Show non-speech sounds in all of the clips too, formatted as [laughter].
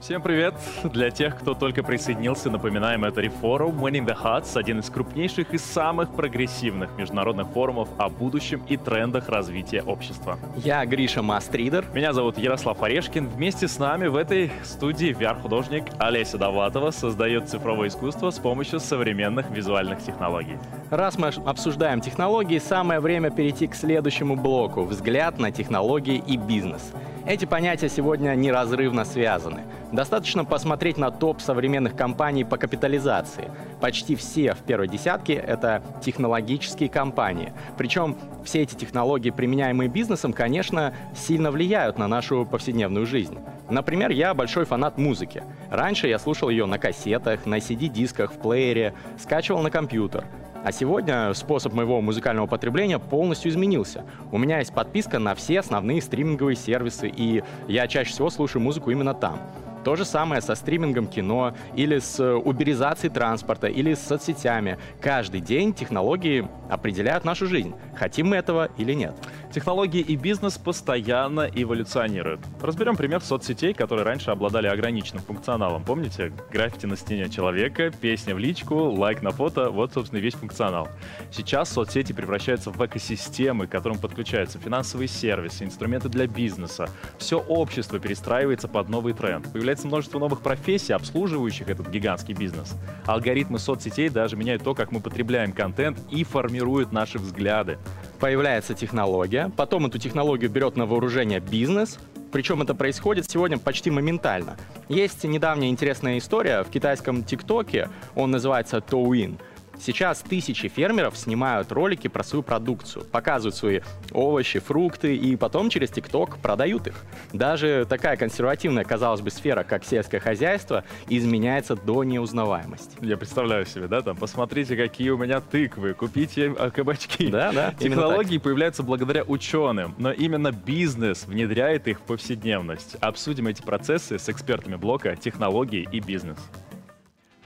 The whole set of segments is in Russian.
Всем привет! Для тех, кто только присоединился, напоминаем, это Reforum Winning the Huts, один из крупнейших и самых прогрессивных международных форумов о будущем и трендах развития общества. Я Гриша Мастридер. Меня зовут Ярослав Орешкин. Вместе с нами в этой студии VR-художник Олеся Довлатова создает цифровое искусство с помощью современных визуальных технологий. Раз мы обсуждаем технологии, самое время перейти к следующему блоку – взгляд на технологии и бизнес – эти понятия сегодня неразрывно связаны. Достаточно посмотреть на топ современных компаний по капитализации. Почти все в первой десятке — это технологические компании. Причем все эти технологии, применяемые бизнесом, конечно, сильно влияют на нашу повседневную жизнь. Например, я большой фанат музыки. Раньше я слушал ее на кассетах, на CD-дисках, в плеере, скачивал на компьютер. А сегодня способ моего музыкального потребления полностью изменился. У меня есть подписка на все основные стриминговые сервисы, и я чаще всего слушаю музыку именно там. То же самое со стримингом кино или с э, уберизацией транспорта или с соцсетями. Каждый день технологии определяют нашу жизнь, хотим мы этого или нет. Технологии и бизнес постоянно эволюционируют. Разберем пример соцсетей, которые раньше обладали ограниченным функционалом. Помните? Граффити на стене человека, песня в личку, лайк на фото — вот, собственно, весь функционал. Сейчас соцсети превращаются в экосистемы, к которым подключаются финансовые сервисы, инструменты для бизнеса. Все общество перестраивается под новый тренд. Появляется множество новых профессий, обслуживающих этот гигантский бизнес. Алгоритмы соцсетей даже меняют то, как мы потребляем контент и формируют наши взгляды появляется технология, потом эту технологию берет на вооружение бизнес, причем это происходит сегодня почти моментально. Есть недавняя интересная история в китайском ТикТоке, он называется Тоуин. Сейчас тысячи фермеров снимают ролики про свою продукцию, показывают свои овощи, фрукты и потом через ТикТок продают их. Даже такая консервативная, казалось бы, сфера, как сельское хозяйство, изменяется до неузнаваемости. Я представляю себе, да, там, посмотрите, какие у меня тыквы, купите а, кабачки. Да, да. Технологии появляются благодаря ученым, но именно бизнес внедряет их в повседневность. Обсудим эти процессы с экспертами блока «Технологии и бизнес».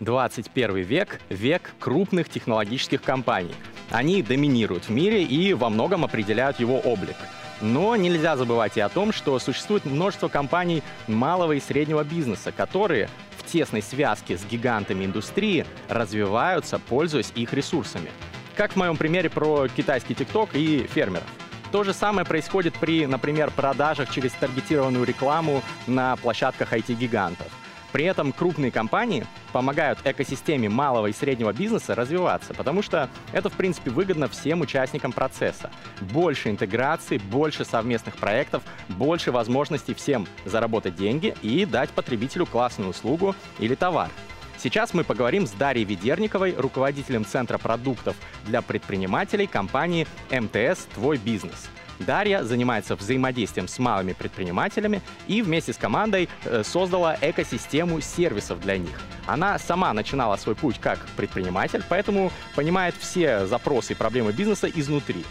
21 век — век крупных технологических компаний. Они доминируют в мире и во многом определяют его облик. Но нельзя забывать и о том, что существует множество компаний малого и среднего бизнеса, которые в тесной связке с гигантами индустрии развиваются, пользуясь их ресурсами. Как в моем примере про китайский ТикТок и фермеров. То же самое происходит при, например, продажах через таргетированную рекламу на площадках IT-гигантов. При этом крупные компании помогают экосистеме малого и среднего бизнеса развиваться, потому что это, в принципе, выгодно всем участникам процесса. Больше интеграции, больше совместных проектов, больше возможностей всем заработать деньги и дать потребителю классную услугу или товар. Сейчас мы поговорим с Дарьей Ведерниковой, руководителем Центра продуктов для предпринимателей компании МТС «Твой бизнес». Дарья занимается взаимодействием с малыми предпринимателями и вместе с командой э, создала экосистему сервисов для них. Она сама начинала свой путь как предприниматель, поэтому понимает все запросы и проблемы бизнеса изнутри.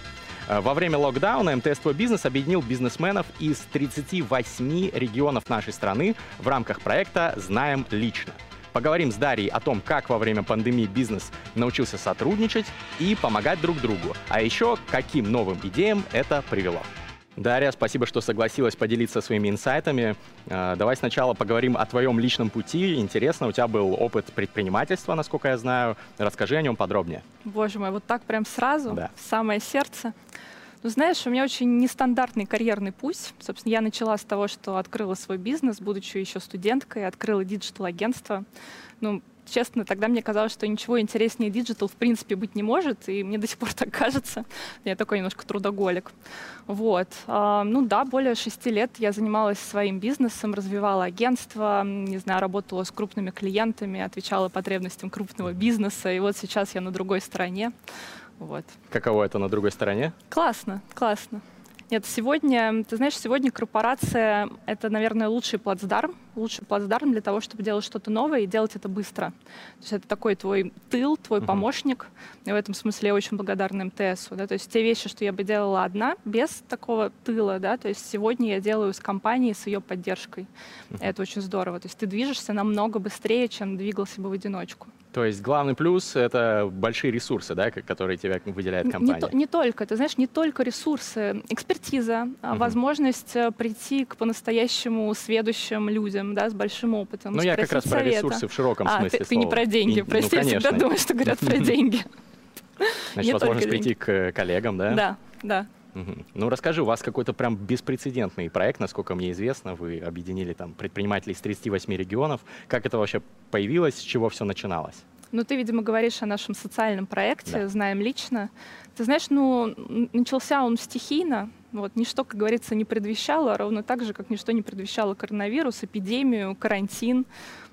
Э, во время локдауна МТС «Твой бизнес» объединил бизнесменов из 38 регионов нашей страны в рамках проекта «Знаем лично». Поговорим с Дарьей о том, как во время пандемии бизнес научился сотрудничать и помогать друг другу, а еще каким новым идеям это привело. Дарья, спасибо, что согласилась поделиться своими инсайтами. А, давай сначала поговорим о твоем личном пути. Интересно, у тебя был опыт предпринимательства, насколько я знаю. Расскажи о нем подробнее. Боже мой, вот так прям сразу, да. в самое сердце. Ну, знаешь, у меня очень нестандартный карьерный путь. Собственно, я начала с того, что открыла свой бизнес, будучи еще студенткой, открыла digital-агентство. Ну, честно, тогда мне казалось, что ничего интереснее digital в принципе быть не может, и мне до сих пор так кажется. Я такой немножко трудоголик. Вот. А, ну да, более шести лет я занималась своим бизнесом, развивала агентство, не знаю, работала с крупными клиентами, отвечала потребностям крупного бизнеса, и вот сейчас я на другой стороне. Вот. Каково это на другой стороне? Классно, классно. Нет, сегодня, ты знаешь, сегодня корпорация — это, наверное, лучший плацдарм, лучший плацдарм для того, чтобы делать что-то новое и делать это быстро. То есть это такой твой тыл, твой uh-huh. помощник. И в этом смысле я очень благодарна МТСу. Да? То есть те вещи, что я бы делала одна, без такого тыла, да, то есть сегодня я делаю с компанией, с ее поддержкой. Uh-huh. Это очень здорово. То есть ты движешься намного быстрее, чем двигался бы в одиночку. То есть главный плюс — это большие ресурсы, да, которые тебя выделяет компания? Не, не только. Ты знаешь, не только ресурсы. Экспертиза, угу. возможность э, прийти к по-настоящему сведущим людям, да, с большим опытом. Ну, я как раз совета. про ресурсы в широком а, смысле ты, ты не про деньги, И, прости, ну, я всегда думаю, что говорят про [laughs] деньги. Значит, возможность прийти к коллегам, да? Да, да. Угу. Ну, расскажи, у вас какой-то прям беспрецедентный проект, насколько мне известно. Вы объединили там предпринимателей из 38 регионов. Как это вообще появилось, с чего все начиналось? Ну, ты, видимо, говоришь о нашем социальном проекте, да. знаем лично. Ты знаешь, ну, начался он стихийно, вот, ничто, как говорится, не предвещало, ровно так же, как ничто не предвещало коронавирус, эпидемию, карантин.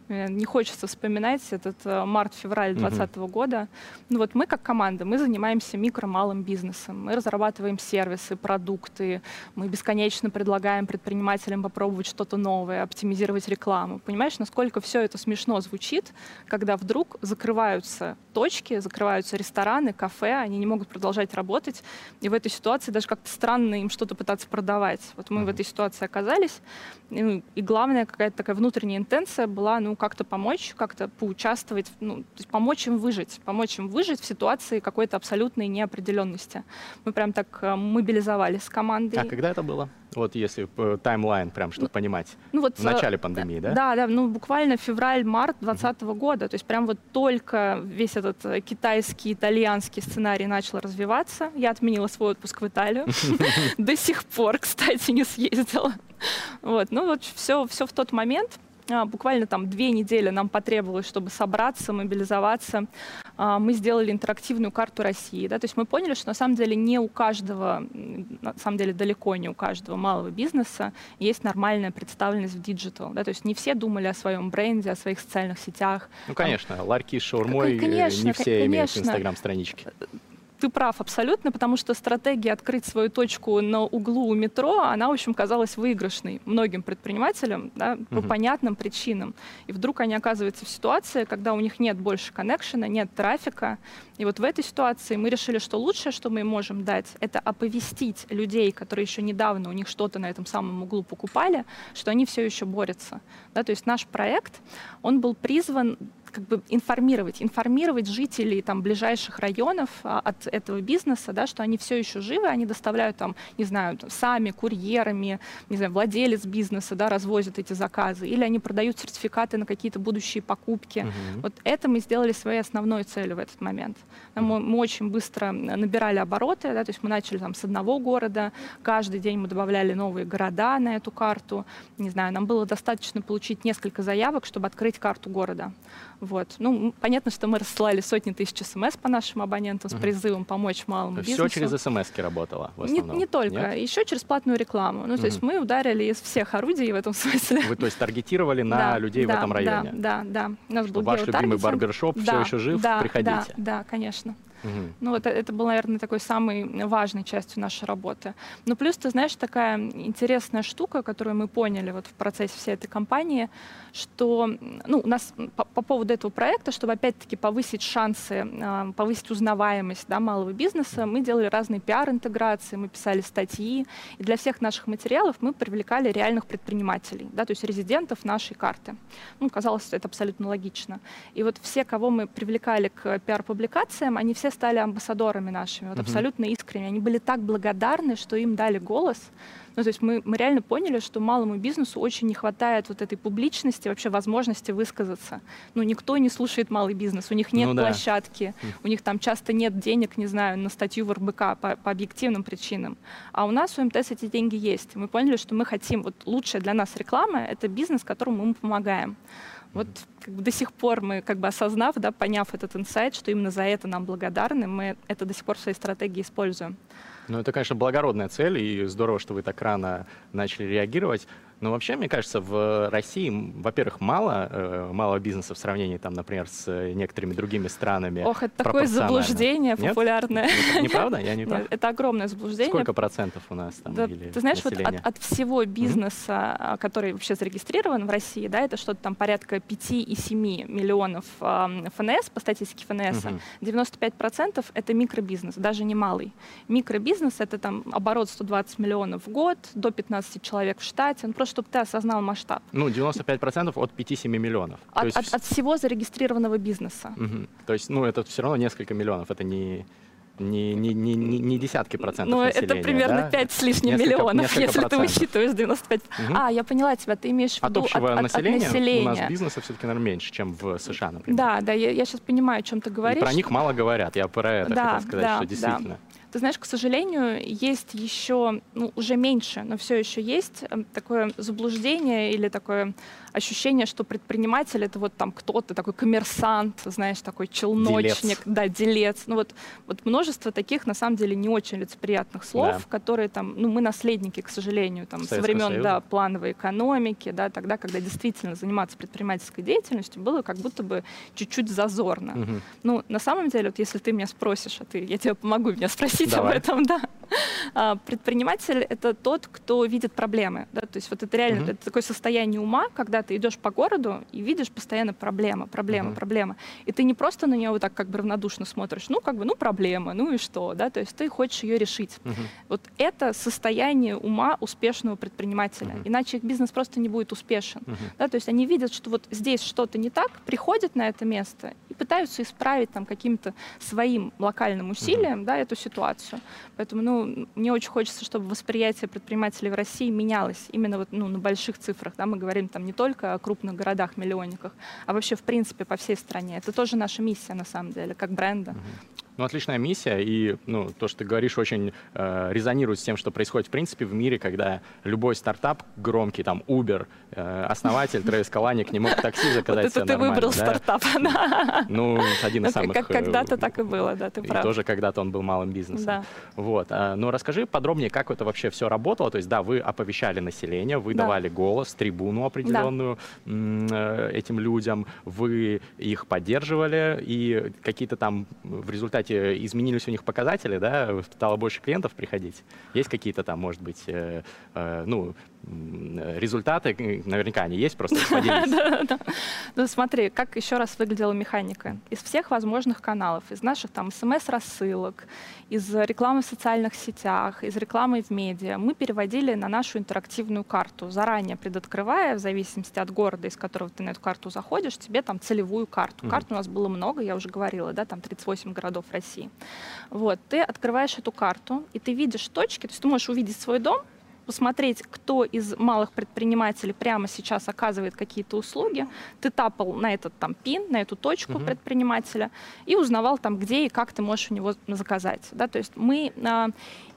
Э, не хочется вспоминать этот э, март-февраль 2020 угу. года. Ну вот мы как команда, мы занимаемся микро-малым бизнесом, мы разрабатываем сервисы, продукты, мы бесконечно предлагаем предпринимателям попробовать что-то новое, оптимизировать рекламу. Понимаешь, насколько все это смешно звучит, когда вдруг закрываются точки, закрываются рестораны, кафе, они не могут продолжать работать, и в этой ситуации даже как-то странно им что-то пытаться продавать. Вот мы угу. в этой ситуации оказались, и, ну, и главная какая-то такая внутренняя интенция была, ну, как-то помочь, как-то поучаствовать, ну, то есть помочь им выжить, помочь им выжить в ситуации какой-то абсолютной неопределенности. Мы прям так э, мобилизовались с командой. А когда это было? Вот если таймлайн прям, чтобы ну, понимать. Ну, вот, в начале э, пандемии, да? Да, да, ну буквально февраль-март 2020 mm-hmm. года. То есть прям вот только весь этот э, китайский, итальянский сценарий начал развиваться. Я отменила свой отпуск в Италию. [laughs] До сих пор, кстати, не съездила. Вот, ну вот все, все в тот момент. А, буквально там две недели нам потребовалось, чтобы собраться, мобилизоваться. А, мы сделали интерактивную карту России. Да? То есть мы поняли, что на самом деле не у каждого, на самом деле далеко не у каждого малого бизнеса есть нормальная представленность в digital. Да? То есть не все думали о своем бренде, о своих социальных сетях. Ну, конечно, ларьки с шаурмой конечно, не все конечно. имеют инстаграм-странички ты прав абсолютно, потому что стратегия открыть свою точку на углу у метро, она, в общем, казалась выигрышной многим предпринимателям да, по угу. понятным причинам. И вдруг они оказываются в ситуации, когда у них нет больше коннекшена, нет трафика. И вот в этой ситуации мы решили, что лучшее, что мы можем дать, это оповестить людей, которые еще недавно у них что-то на этом самом углу покупали, что они все еще борются. Да, то есть наш проект, он был призван как бы информировать, информировать жителей там ближайших районов а, от этого бизнеса, да, что они все еще живы, они доставляют там, не знаю, сами курьерами, не знаю, владелец бизнеса, да, развозят эти заказы, или они продают сертификаты на какие-то будущие покупки. Uh-huh. Вот это мы сделали своей основной целью в этот момент. Мы, мы очень быстро набирали обороты, да, то есть мы начали там с одного города, каждый день мы добавляли новые города на эту карту, не знаю, нам было достаточно получить несколько заявок, чтобы открыть карту города. Вот. Ну, понятно, что мы рассылали сотни тысяч смс по нашим абонентам с призывом помочь малому бизнесу. Все через смс работало в основном? Не, не только, Нет? еще через платную рекламу. Ну, то есть мы ударили из всех орудий в этом [laughs] смысле. Вы, то есть, таргетировали на да, людей да, в этом районе? Да, да, да. У нас был Ваш любимый барбершоп да, все еще жив? Да, Приходите. Да, да, конечно. Угу. Ну, вот это было, наверное, такой самой важной частью нашей работы. Но плюс, ты знаешь, такая интересная штука, которую мы поняли вот в процессе всей этой кампании, что ну, у нас по, по поводу этого проекта, чтобы опять-таки повысить шансы, э, повысить узнаваемость да, малого бизнеса, мы делали разные пиар-интеграции, мы писали статьи, и для всех наших материалов мы привлекали реальных предпринимателей, да, то есть резидентов нашей карты. Ну, казалось, это абсолютно логично. И вот все, кого мы привлекали к пиар-публикациям, они все стали амбассадорами нашими, вот абсолютно искренне. Они были так благодарны, что им дали голос, ну, то есть мы, мы реально поняли, что малому бизнесу очень не хватает вот этой публичности, вообще возможности высказаться. Ну, никто не слушает малый бизнес, у них нет ну, да. площадки, у них там часто нет денег, не знаю, на статью в РБК по, по объективным причинам. А у нас у МТС эти деньги есть. Мы поняли, что мы хотим, вот лучшая для нас реклама — это бизнес, которому мы помогаем. Вот как бы до сих пор мы, как бы осознав, да, поняв этот инсайт, что именно за это нам благодарны, мы это до сих пор в своей стратегии используем. Ну, это, конечно, благородная цель, и здорово, что вы так рано начали реагировать. Ну, вообще, мне кажется, в России, во-первых, мало э, малого бизнеса в сравнении, там, например, с э, некоторыми другими странами. Ох, это такое заблуждение Нет? популярное. Нет, неправда? Я не [laughs] прав? Это огромное заблуждение. Сколько процентов у нас там? Да, или ты знаешь, вот от, от всего бизнеса, mm-hmm. который вообще зарегистрирован в России, да, это что-то там порядка 5 и 7 миллионов э, ФНС, по статистике ФНС, mm-hmm. 95% это микробизнес, даже не малый. Микробизнес — это там оборот 120 миллионов в год, до 15 человек в штате. Он просто чтобы ты осознал масштаб. Ну, 95% от 5-7 миллионов. От, есть... от, от всего зарегистрированного бизнеса. Угу. То есть, ну, это все равно несколько миллионов, это не не, не, не, не десятки процентов Ну, это примерно да? 5 с лишним несколько, миллионов, несколько если процентов. ты учитываешь 95. Угу. А, я поняла тебя, ты имеешь в виду от общего от, населения, от населения. у нас бизнеса все-таки, наверное, меньше, чем в США, например. Да, да, я, я сейчас понимаю, о чем ты говоришь. И про них мало говорят, я про это да, хотел сказать, да, что действительно. Да. Ты знаешь, к сожалению, есть еще, ну, уже меньше, но все еще есть эм, такое заблуждение или такое ощущение, что предприниматель это вот там кто-то такой коммерсант, знаешь, такой челночник, делец. да, делец. Ну вот, вот множество таких, на самом деле, не очень лицеприятных слов, да. которые там, ну мы наследники, к сожалению, там со времен, да, плановой экономики, да, тогда, когда действительно заниматься предпринимательской деятельностью было как будто бы чуть-чуть зазорно. Угу. Ну, на самом деле, вот если ты меня спросишь, а ты, я тебе помогу меня спросить Давай. об этом, да. А, предприниматель — это тот, кто видит проблемы, да, то есть вот это реально, угу. это такое состояние ума, когда ты идешь по городу и видишь постоянно проблема, проблема, uh-huh. проблема. И ты не просто на нее вот так как бы равнодушно смотришь, ну, как бы, ну, проблема, ну и что, да, то есть ты хочешь ее решить. Uh-huh. Вот это состояние ума успешного предпринимателя. Uh-huh. Иначе их бизнес просто не будет успешен. Uh-huh. Да, то есть они видят, что вот здесь что-то не так, приходят на это место и пытаются исправить там каким-то своим локальным усилием, uh-huh. да, эту ситуацию. Поэтому, ну, мне очень хочется, чтобы восприятие предпринимателей в России менялось именно вот, ну, на больших цифрах, да, мы говорим там не только только о крупных городах-миллионниках, а вообще, в принципе, по всей стране. Это тоже наша миссия, на самом деле, как бренда. Ну, отличная миссия, и ну, то, что ты говоришь, очень э, резонирует с тем, что происходит в принципе в мире, когда любой стартап громкий, там, Uber, э, основатель Трэвис Каланик не мог такси заказать вот это ты выбрал да? стартап, [laughs] да. Ну, один из ну, самых... Э, когда-то так и было, да, ты прав. И тоже когда-то он был малым бизнесом. Да. Вот. А, но расскажи подробнее, как это вообще все работало. То есть, да, вы оповещали население, вы да. давали голос, трибуну определенную да. этим людям, вы их поддерживали, и какие-то там в результате результате изменились у них показатели, да, стало больше клиентов приходить? Есть какие-то там, может быть, э, э, ну, результаты, наверняка они есть, просто. [laughs] Ну смотри, как еще раз выглядела механика. Из всех возможных каналов, из наших там смс-рассылок, из рекламы в социальных сетях, из рекламы в медиа, мы переводили на нашу интерактивную карту, заранее предоткрывая, в зависимости от города, из которого ты на эту карту заходишь, тебе там целевую карту. Карт у нас было много, я уже говорила, да, там 38 городов России. Вот, ты открываешь эту карту, и ты видишь точки, то есть ты можешь увидеть свой дом, посмотреть, кто из малых предпринимателей прямо сейчас оказывает какие-то услуги. Ты тапал на этот там пин, на эту точку угу. предпринимателя и узнавал там, где и как ты можешь у него заказать. Да? То есть мы а,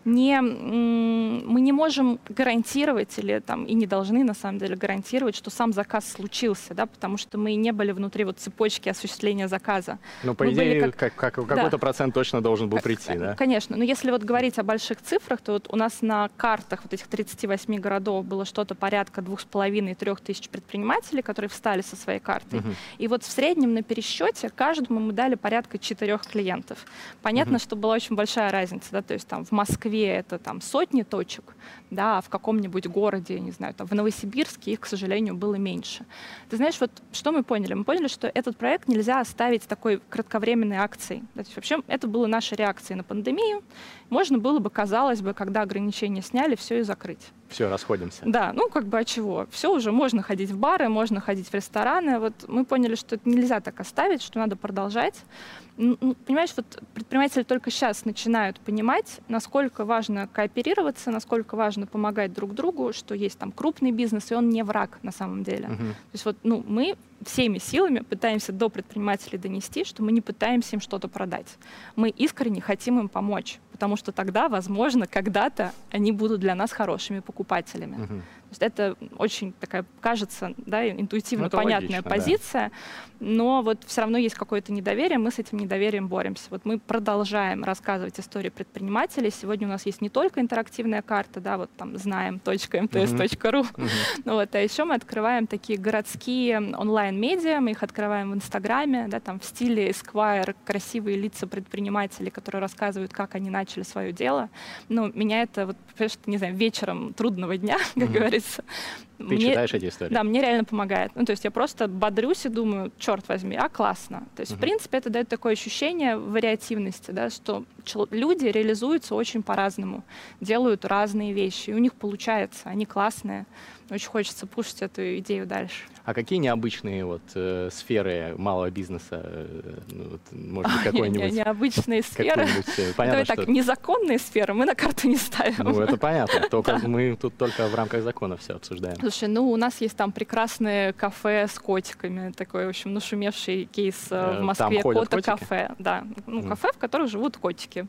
не, мы не можем гарантировать или там и не должны на самом деле гарантировать, что сам заказ случился, да, потому что мы не были внутри вот цепочки осуществления заказа. Ну, по мы идее, как, как, как, какой-то процент точно должен был прийти, да? Конечно, но если вот говорить о больших цифрах, то вот у нас на картах вот этих 38 городов было что-то порядка двух с половиной трех тысяч предпринимателей, которые встали со своей картой. Угу. И вот в среднем на пересчете каждому мы дали порядка четырех клиентов. Понятно, угу. что была очень большая разница, да, то есть там в Москве это там сотни точек, да, в каком-нибудь городе, не знаю, там в Новосибирске их, к сожалению, было меньше. Ты знаешь, вот что мы поняли? Мы поняли, что этот проект нельзя оставить такой кратковременной акцией. То есть вообще это была наша реакция на пандемию. Можно было бы, казалось бы, когда ограничения сняли, все и закрыть. Все, расходимся. Да, ну как бы от чего? Все уже, можно ходить в бары, можно ходить в рестораны. Вот мы поняли, что это нельзя так оставить, что надо продолжать. Понимаешь, вот предприниматели только сейчас начинают понимать, насколько важно кооперироваться, насколько важно помогать друг другу, что есть там крупный бизнес, и он не враг на самом деле. Uh-huh. То есть вот ну, мы всеми силами пытаемся до предпринимателей донести, что мы не пытаемся им что-то продать. Мы искренне хотим им помочь, потому что тогда, возможно, когда-то они будут для нас хорошими покупателями. Угу. То есть это очень такая, кажется, да, интуитивно ну, понятная логично, позиция, да. но вот все равно есть какое-то недоверие, мы с этим недоверием боремся. Вот мы продолжаем рассказывать истории предпринимателей. Сегодня у нас есть не только интерактивная карта, да, вот там знаем.мтс.ру, mm-hmm. ну, вот, а еще мы открываем такие городские онлайн-медиа, мы их открываем в Инстаграме, да, там в стиле Esquire, красивые лица предпринимателей, которые рассказывают, как они начали свое дело. Ну, меня это, вот, не знаю, вечером трудного дня, [laughs] как mm-hmm. говорится. Ты мне, читаешь эти истории? Да, мне реально помогает. Ну, то есть я просто бодрюсь и думаю, черт возьми, а классно. То есть, mm-hmm. в принципе, это дает такое ощущение вариативности, да, что люди реализуются очень по-разному, делают разные вещи, и у них получается, они классные. Очень хочется пушить эту идею дальше. А какие необычные вот э, сферы малого бизнеса, э, ну, вот, может быть, какой-нибудь... Необычные сферы? Э, понятно, Давай так, незаконные сферы мы на карту не ставим. Ну, это понятно. Только мы тут только в рамках закона все обсуждаем. Слушай, ну, у нас есть там прекрасное кафе с котиками, такой, в общем, нашумевший кейс э, в Москве. Кота-кафе, да. Ну, кафе, в котором живут котики.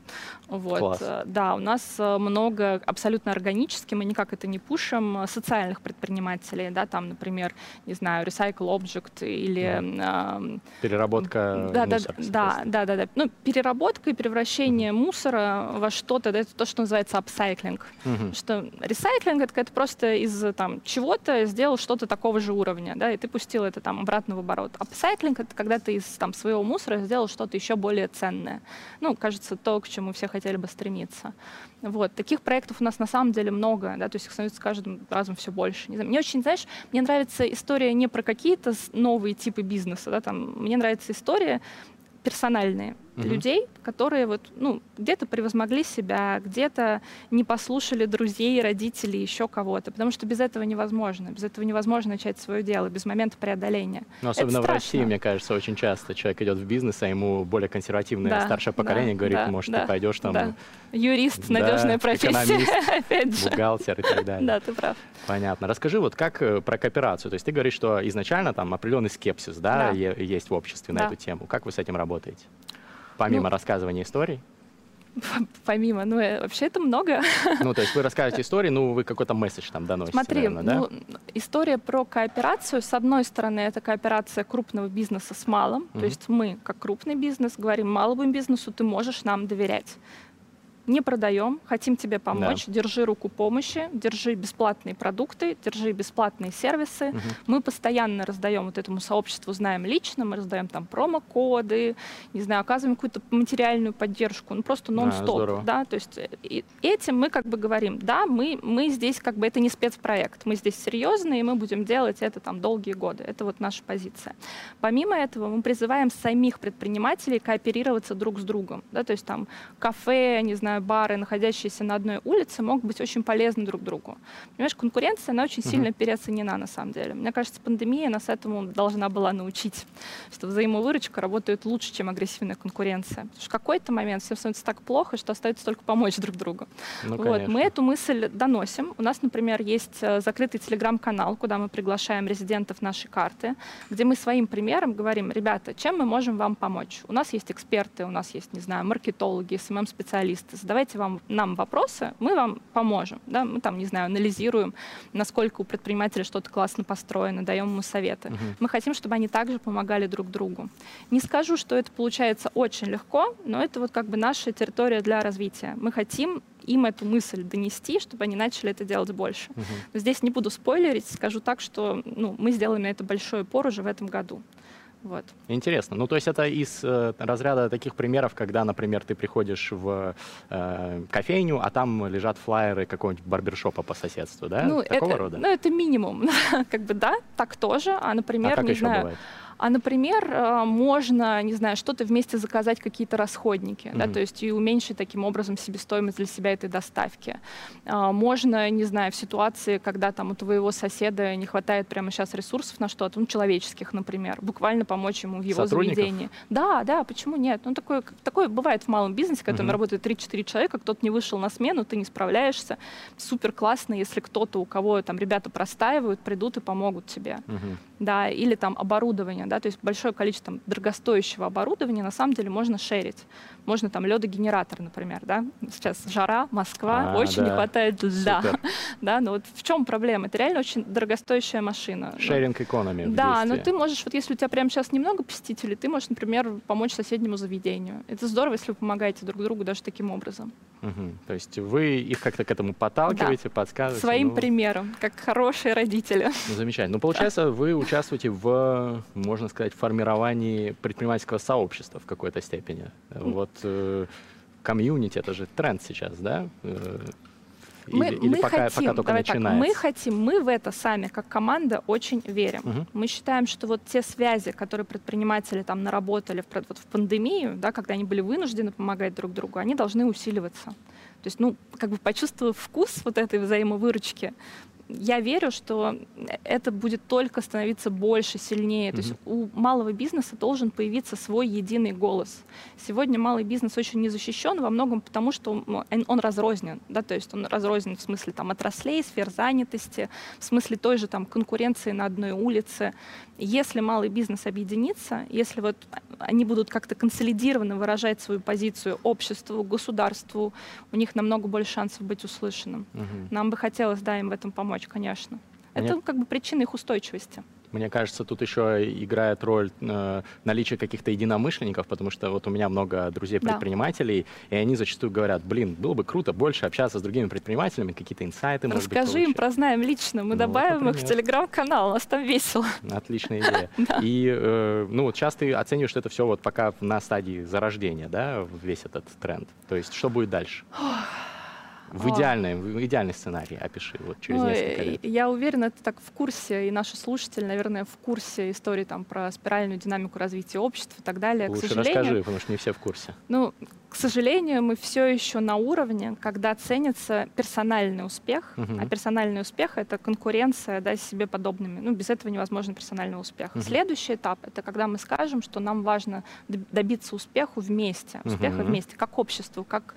Вот. Класс. Да, у нас много абсолютно органически, мы никак это не пушим, социальных предпринимателей, да, там, например, не знаю, Recycle Object или... Э, переработка да, мусора. Да, да, да, да. Ну, переработка и превращение mm-hmm. мусора во что-то, да, это то, что называется upcycling. Mm-hmm. Что recycling — это когда просто из там чего-то сделал что-то такого же уровня, да, и ты пустил это там обратно в оборот. Upcycling — это когда ты из там своего мусора сделал что-то еще более ценное. Ну, кажется, то, к чему все хотели бы стремиться. Вот. Таких проектов у нас на самом деле много, да, то есть их становится с каждым разом все больше. Не знаю, мне очень, знаешь, мне нравится история не про какие-то новые типы бизнеса, да, там, мне нравится история персональные угу. людей, которые вот, ну, где-то превозмогли себя, где-то не послушали друзей, родителей, еще кого-то, потому что без этого невозможно, без этого невозможно начать свое дело, без момента преодоления. Ну, особенно в России, мне кажется, очень часто человек идет в бизнес, а ему более консервативное да, старшее поколение да, говорит, да, может, да, ты пойдешь там... Да. Юрист, надежная да, профессия, [laughs] опять же. бухгалтер и так далее. Да, ты прав. Понятно. Расскажи вот как э, про кооперацию. То есть ты говоришь, что изначально там определенный скепсис, да, да. есть в обществе на да. эту тему. Как вы с этим работаете? Помимо ну, рассказывания историй? [laughs] Помимо, ну, э, вообще это много. Ну, то есть вы рассказываете [laughs] истории, ну, вы какой-то месседж там доносите, Смотри, наверное, да? ну, история про кооперацию, с одной стороны, это кооперация крупного бизнеса с малым, mm-hmm. то есть мы, как крупный бизнес, говорим малому бизнесу, ты можешь нам доверять не продаем, хотим тебе помочь, да. держи руку помощи, держи бесплатные продукты, держи бесплатные сервисы. Угу. Мы постоянно раздаем вот этому сообществу, знаем лично, мы раздаем там промокоды, не знаю, оказываем какую-то материальную поддержку, ну просто нон-стоп, да, да, то есть э, и этим мы как бы говорим, да, мы, мы здесь как бы, это не спецпроект, мы здесь серьезные, и мы будем делать это там долгие годы, это вот наша позиция. Помимо этого мы призываем самих предпринимателей кооперироваться друг с другом, да, то есть там кафе, не знаю, бары, находящиеся на одной улице, могут быть очень полезны друг другу. Понимаешь, конкуренция, она очень uh-huh. сильно переоценена на самом деле. Мне кажется, пандемия нас этому должна была научить, что взаимовыручка работает лучше, чем агрессивная конкуренция. Потому что в какой-то момент всем становится так плохо, что остается только помочь друг другу. Ну, вот, мы эту мысль доносим. У нас, например, есть э, закрытый телеграм-канал, куда мы приглашаем резидентов нашей карты, где мы своим примером говорим, ребята, чем мы можем вам помочь? У нас есть эксперты, у нас есть, не знаю, маркетологи, СММ-специалисты, задавайте вам, нам вопросы, мы вам поможем. Да? Мы там, не знаю, анализируем, насколько у предпринимателя что-то классно построено, даем ему советы. Угу. Мы хотим, чтобы они также помогали друг другу. Не скажу, что это получается очень легко, но это вот как бы наша территория для развития. Мы хотим им эту мысль донести, чтобы они начали это делать больше. Угу. Но здесь не буду спойлерить, скажу так, что ну, мы сделаем на это большой упор уже в этом году. Вот. Интересно. Ну, то есть это из э, разряда таких примеров, когда, например, ты приходишь в э, кофейню, а там лежат флайеры какого-нибудь барбершопа по соседству, да? Ну, Такого это, рода? Ну, это минимум. [laughs] как бы да, так тоже. А, например, а как не еще знаю, бывает? А, например, э, можно, не знаю, что-то вместе заказать, какие-то расходники, mm-hmm. да, то есть и уменьшить таким образом себестоимость для себя этой доставки. А, можно, не знаю, в ситуации, когда там у твоего соседа не хватает прямо сейчас ресурсов на что-то, ну, человеческих, например, буквально помочь ему в его заведении. Да, да, почему нет? Ну, такое, такое бывает в малом бизнесе, когда mm-hmm. там работает 3-4 человека, кто-то не вышел на смену, ты не справляешься. Супер классно, если кто-то, у кого там ребята простаивают, придут и помогут тебе. Mm-hmm. Да, или там оборудование, да, то есть большое количество там, дорогостоящего оборудования на самом деле можно шерить. Можно там ледогенератор, например, да, сейчас жара, Москва, А, очень не да. хватает льда, [laughs] да, но вот в чем проблема? Это реально очень дорогостоящая машина. Ну, Шеринг экономи. да, но ты можешь, вот если у тебя прямо сейчас немного посетителей, ты можешь, например, помочь соседнему заведению. Это здорово, если вы помогаете друг другу даже таким образом. Мгм. То есть вы их как-то к этому подталкиваете, подсказываете. Своим ну, примером, как хорошие родители. ну, замечательно. Ну, получается, вы участвуете в, можно сказать, формировании предпринимательского сообщества в какой-то степени. Вот э, комьюнити, это же тренд сейчас, да? Э, Мы, или, или мы пока, хотим, пока только давай так, начинается? мы хотим, мы в это сами, как команда, очень верим. Мгм. Мы считаем, что вот те связи, которые предприниматели там наработали в, вот в пандемию, да, когда они были вынуждены помогать друг другу, они должны усиливаться. То есть, ну, как бы почувствовав вкус вот этой взаимовыручки, я верю, что это будет только становиться больше, сильнее. То есть у малого бизнеса должен появиться свой единый голос. Сегодня малый бизнес очень не защищен во многом потому, что он- он он разрознен. Да? То есть он разрознен в смысле там, отраслей, сфер занятости, в смысле той же там, конкуренции на одной улице. Если малый бизнес объединится, если вот они будут как-то консолидированно выражать свою позицию обществу, государству, у них намного больше шансов быть услышанным. Мгм. Нам бы хотелось, да, им в этом помочь, конечно. Мне- Это как бы причина их устойчивости. Мне кажется, тут еще играет роль э, наличие каких-то единомышленников, потому что вот у меня много друзей-предпринимателей, и они зачастую говорят, блин, было бы круто больше общаться с другими предпринимателями, какие-то инсайты, может быть, Расскажи им получать». про знаем лично, мы Ну, вот, добавим их в телеграм-канал, у нас там весело. Отличная [laughs] идея. И, э, ну, вот сейчас ты оцениваешь, что это все вот пока на стадии зарождения, да, весь этот тренд. То есть что будет дальше? В Ой. идеальный, в идеальный сценарий опиши вот через Ну, несколько лет. Я уверена, это так в курсе, и наши слушатели, наверное, в курсе истории там про спиральную динамику развития общества и так далее. Лучше расскажи, потому что не все в курсе. Ну, к сожалению, мы все еще на уровне, когда ценится персональный успех, Мгм. а персональный успех это конкуренция да, с себе подобными. Ну, без этого невозможен персональный успех. Мгм. Следующий этап это когда мы скажем, что нам важно доб- добиться успеху вместе, успеха Мгм. вместе, как обществу, как,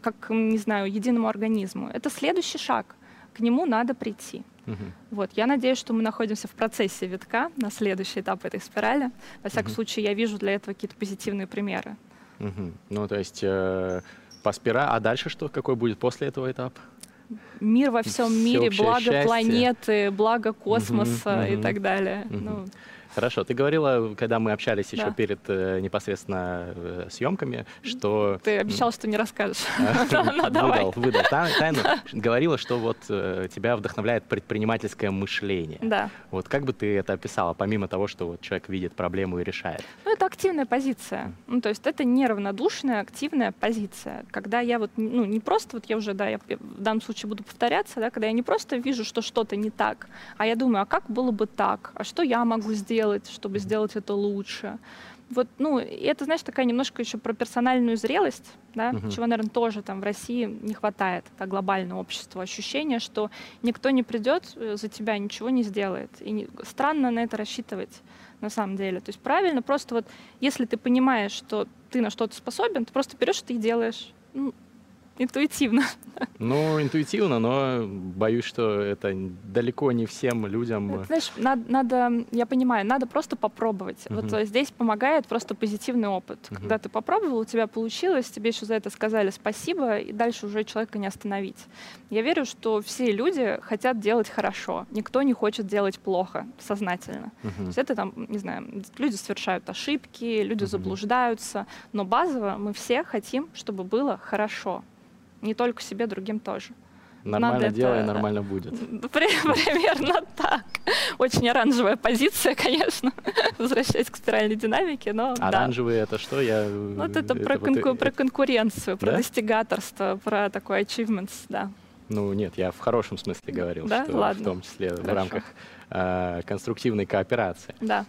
как, не знаю, единому организму. Это следующий шаг. К нему надо прийти. Мгм. Вот, я надеюсь, что мы находимся в процессе витка на следующий этап этой спирали. Во всяком Мгм. случае, я вижу для этого какие-то позитивные примеры. Мгм. Ну, то есть э, по спира... А дальше что? Какой будет после этого этап? мир во всем мире, благо счастье. планеты, благо космоса Мгм, и так далее. мгм. Ну, Хорошо. Ты говорила, когда мы общались еще Да. перед э, непосредственно э, съемками, что... ты обещал, что не расскажешь. [laughs] Выдал, выдал та- [laughs] тайну. Говорила, что вот э, тебя вдохновляет предпринимательское мышление. Да. Вот как бы ты это описала, помимо того, что вот человек видит проблему и решает? Ну, это активная позиция. Ну, то есть это неравнодушная, активная позиция. Когда я вот, ну, не просто, вот я уже, да, я в данном случае буду повторяться, да, когда я не просто вижу, что что-то не так, а я думаю, а как было бы так? А что я могу сделать, чтобы сделать это лучше? Вот, ну, это, знаешь, такая немножко еще про персональную зрелость, да, Мгм. чего, наверное, тоже там в России не хватает, это глобальное общество, ощущение, что никто не придет э, за тебя, ничего не сделает. И не- странно на это рассчитывать на самом деле. То есть правильно, просто вот если ты понимаешь, что ты на что-то способен, ты просто берешь это и делаешь. Ну, интуитивно. Ну, интуитивно, но боюсь, что это далеко не всем людям... Это, Знаешь, надо, надо, я понимаю, надо просто попробовать. Вот Мгм. э, здесь помогает просто позитивный опыт. Мгм. Когда ты попробовал, у тебя получилось, тебе еще за это сказали спасибо, и дальше уже человека не остановить. Я верю, что все люди хотят делать хорошо. Никто не хочет делать плохо сознательно. То Мгм. есть это там, не знаю, люди совершают ошибки, люди Мгм. заблуждаются, но базово мы все хотим, чтобы было хорошо. Не только себе, другим тоже. Нормально надо делай, это- нормально будет. [laughs] При- Примерно так. Очень оранжевая позиция, [laughs] конечно, возвращаясь к спиральной динамике, но да. Оранжевые это что? Я... Вот это про, вот, конку- э, про конкуренцию, про Да? достигаторство, про такой achievements, да. Ну нет, я в хорошем смысле говорил, Да? что Ладно. в том числе в Хорошо. рамках э, конструктивной кооперации. Да.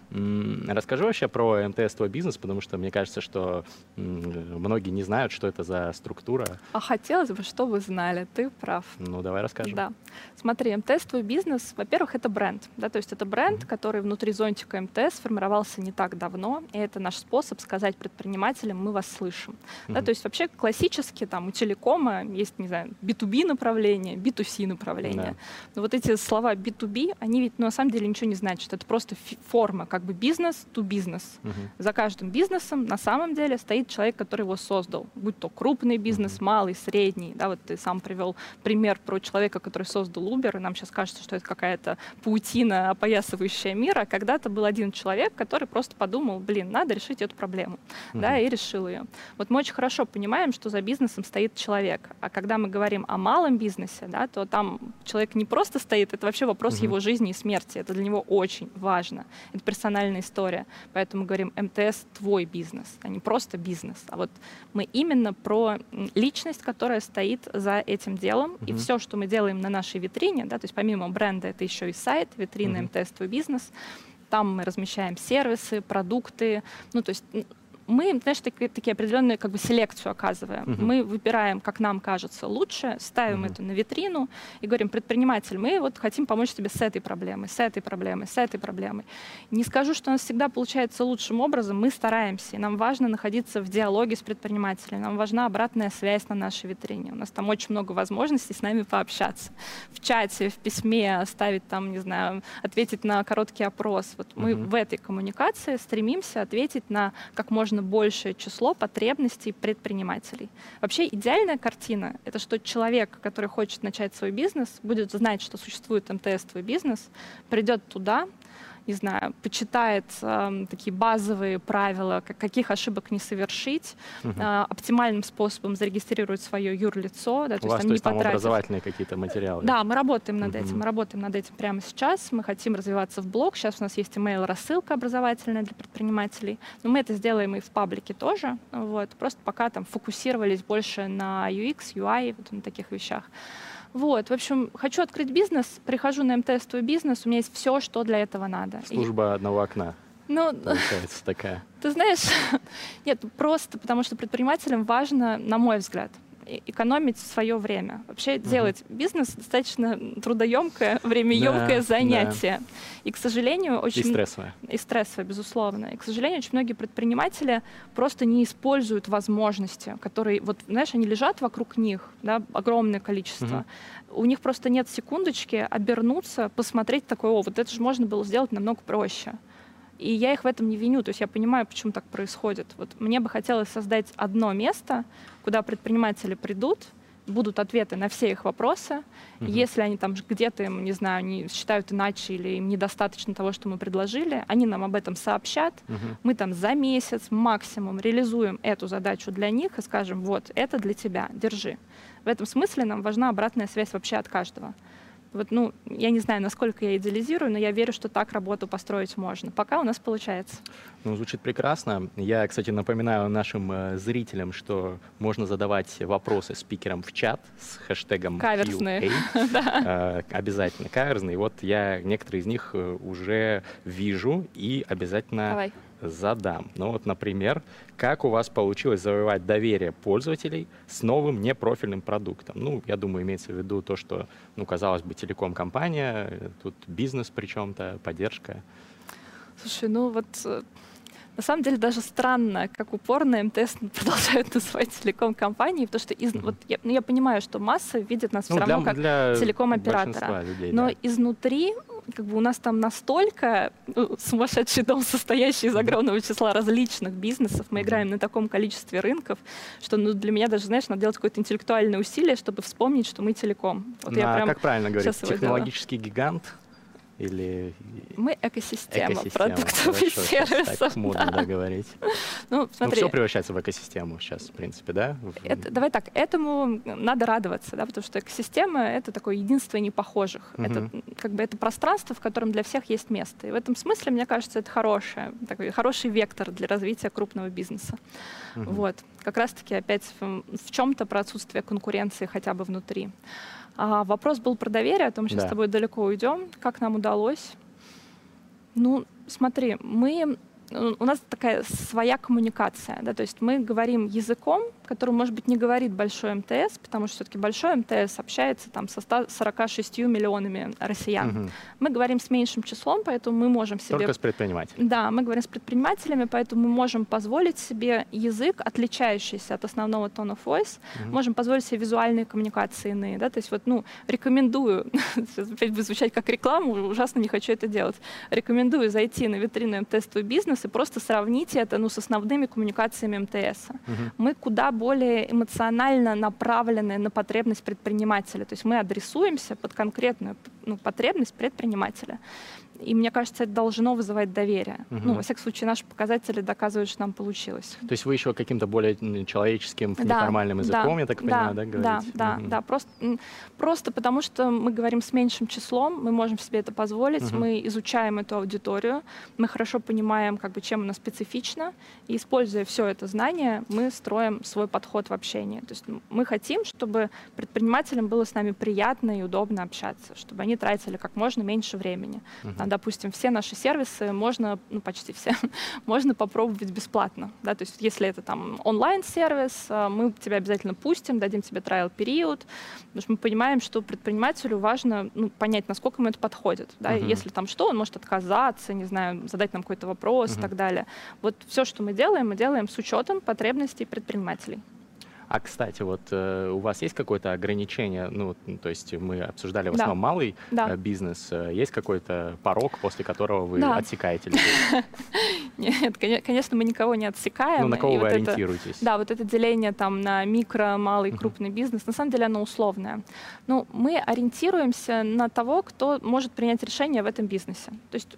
Расскажи вообще про МТС твой бизнес, потому что мне кажется, что многие не знают, что это за структура. А хотелось бы, чтобы вы знали, ты прав. Ну давай расскажем. Да. Смотри, МТС твой бизнес, во-первых, это бренд. Да, то есть это бренд, Мгм. который внутри зонтика МТС формировался не так давно, и это наш способ сказать предпринимателям, мы вас слышим. Да, Мгм. то есть вообще классически там у телекома есть, не знаю, B2B направление, B2C направление. Да. Но вот эти слова B2B, они ведь ну, самом деле ничего не значит. Это просто форма, как бы бизнес to бизнес. Угу. За каждым бизнесом на самом деле стоит человек, который его создал. Будь то крупный бизнес, угу. малый, средний. Да, вот ты сам привел пример про человека, который создал Uber, и нам сейчас кажется, что это какая-то паутина, опоясывающая мир, а когда-то был один человек, который просто подумал, блин, надо решить эту проблему, угу. да, и решил ее. Вот мы очень хорошо понимаем, что за бизнесом стоит человек, а когда мы говорим о малом бизнесе, да, то там человек не просто стоит, это вообще вопрос угу. его жизни и смерти, это для него очень важно, это персональная история, поэтому говорим, МТС твой бизнес, а не просто бизнес, а вот мы именно про личность, которая стоит за этим делом, угу. и все, что мы делаем на нашей витрине, да, то есть помимо бренда это еще и сайт, витрина угу. МТС твой бизнес, там мы размещаем сервисы, продукты, ну то есть мы, знаешь, такие, такие определенные как бы селекцию оказываем. Uh-huh. Мы выбираем, как нам кажется, лучше, ставим uh-huh. это на витрину и говорим, предприниматель, мы вот хотим помочь тебе с этой проблемой, с этой проблемой, с этой проблемой. Не скажу, что у нас всегда получается лучшим образом, мы стараемся, и нам важно находиться в диалоге с предпринимателем, нам важна обратная связь на нашей витрине. У нас там очень много возможностей с нами пообщаться. В чате, в письме, оставить там, не знаю, ответить на короткий опрос. Вот uh-huh. мы в этой коммуникации стремимся ответить на как можно можно большее число потребностей предпринимателей. Вообще идеальная картина — это что человек, который хочет начать свой бизнес, будет знать, что существует МТС твой бизнес, придет туда, не знаю, почитает э, такие базовые правила, как, каких ошибок не совершить, угу. э, оптимальным способом зарегистрирует свое юрлицо. Да, то У есть, вас, там, то есть там образовательные какие-то материалы? Да, мы работаем над угу. этим, мы работаем над этим прямо сейчас. Мы хотим развиваться в блог. Сейчас у нас есть email-рассылка образовательная для предпринимателей. Но мы это сделаем и в паблике тоже. Вот. Просто пока там фокусировались больше на UX, UI, вот на таких вещах. Вот, в общем, хочу открыть бизнес, прихожу на МТС твой бизнес, у меня есть все, что для этого надо. Служба И... одного окна. Ну, получается такая. [laughs] Ты знаешь, [laughs] нет, просто потому что предпринимателям важно, на мой взгляд, экономить свое время. Вообще угу. делать бизнес достаточно трудоемкое, времяемкое да, занятие. Да. И, к сожалению, очень... И стрессовое. И стрессовое, безусловно. И, к сожалению, очень многие предприниматели просто не используют возможности, которые, вот, знаешь, они лежат вокруг них, да, огромное количество. Угу. У них просто нет секундочки обернуться, посмотреть такое, о, вот это же можно было сделать намного проще. И я их в этом не виню, то есть я понимаю, почему так происходит. Вот мне бы хотелось создать одно место, куда предприниматели придут, будут ответы на все их вопросы. Угу. Если они там где-то, не знаю, не считают иначе или им недостаточно того, что мы предложили, они нам об этом сообщат. Угу. Мы там за месяц максимум реализуем эту задачу для них и скажем, вот, это для тебя, держи. В этом смысле нам важна обратная связь вообще от каждого. Вот, ну, я не знаю, насколько я идеализирую, но я верю, что так работу построить можно. Пока у нас получается. Ну, звучит прекрасно. Я, кстати, напоминаю нашим э, зрителям, что можно задавать вопросы спикерам в чат с хэштегом Каверсные. [laughs] Э, обязательно каверзные. Вот я некоторые из них э, уже вижу и обязательно Давай задам. Ну вот, например, как у вас получилось завоевать доверие пользователей с новым непрофильным продуктом? Ну, я думаю, имеется в виду то, что, ну, казалось бы, телеком-компания, тут бизнес причем-то, поддержка. Слушай, ну вот э, на самом деле даже странно, как упорно МТС [laughs] продолжают называть телеком-компанией, потому что из, mm-hmm. вот я, ну, я понимаю, что масса видит нас ну, все равно как телеком-оператора. Но да. изнутри как бы у нас там настолько ну, сумасшедший дом, [laughs] состоящий из огромного числа различных бизнесов, мы играем на таком количестве рынков, что ну, для меня даже, знаешь, надо делать какое-то интеллектуальное усилие, чтобы вспомнить, что мы телеком. Вот а я прям как правильно говорить? Технологический гигант? Или... Мы экосистема, экосистема. продуктов Хорошо, и сервисов. Так модно да. говорить. [laughs] Ну, смотри. Ну, все превращается в экосистему сейчас, в принципе, да? Это, давай так, этому надо радоваться, да, потому что экосистема — это такое единство непохожих. Угу. Это как бы это пространство, в котором для всех есть место. И в этом смысле, мне кажется, это хорошее, такой хороший вектор для развития крупного бизнеса. Угу. Вот. Как раз-таки опять в, в чем-то про отсутствие конкуренции хотя бы внутри. А вопрос был про доверие, о том, сейчас да. с тобой далеко уйдем. Как нам удалось? Ну, смотри, мы у нас такая своя коммуникация, да, то есть мы говорим языком, который, может быть, не говорит большой МТС, потому что все-таки большой МТС общается там со 146 миллионами россиян. Угу. Мы говорим с меньшим числом, поэтому мы можем себе... Только с предпринимателями. Да, мы говорим с предпринимателями, поэтому мы можем позволить себе язык, отличающийся от основного tone of voice, угу. можем позволить себе визуальные коммуникации иные, да, то есть вот, ну, рекомендую, [laughs] опять будет звучать как реклама, ужасно не хочу это делать, рекомендую зайти на витрину МТС-твой бизнес и просто сравните это, ну, с основными коммуникациями МТС. Угу. Мы куда более эмоционально направлены на потребность предпринимателя. То есть мы адресуемся под конкретную ну, потребность предпринимателя. И мне кажется, это должно вызывать доверие. Угу. Ну, во всяком случае, наши показатели доказывают, что нам получилось. То есть вы еще каким-то более человеческим, да, неформальным языком, да, я так понимаю, да, да говорите? Да, угу. да, Просто, просто потому, что мы говорим с меньшим числом, мы можем себе это позволить, угу. мы изучаем эту аудиторию, мы хорошо понимаем, как бы, чем она специфична, и используя все это знание, мы строим свой подход в общении. То есть мы хотим, чтобы предпринимателям было с нами приятно и удобно общаться, чтобы они тратили как можно меньше времени. Угу допустим, все наши сервисы можно, ну, почти все, [laughs] можно попробовать бесплатно. Да? То есть если это там онлайн-сервис, э, мы тебя обязательно пустим, дадим тебе трайл-период, потому что мы понимаем, что предпринимателю важно ну, понять, насколько ему это подходит. Да? Uh-huh. Если там что, он может отказаться, не знаю, задать нам какой-то вопрос uh-huh. и так далее. Вот все, что мы делаем, мы делаем с учетом потребностей предпринимателей. А, кстати, вот э, у вас есть какое-то ограничение? Ну, то есть мы обсуждали в основном да. малый да. Э, бизнес. Э, есть какой-то порог, после которого вы да. отсекаете [laughs] людей? Нет, конечно, мы никого не отсекаем. Ну, на кого вы ориентируетесь? Да, вот это деление там на микро, малый, крупный бизнес, на самом деле оно условное. Ну, мы ориентируемся на того, кто может принять решение в этом бизнесе. То есть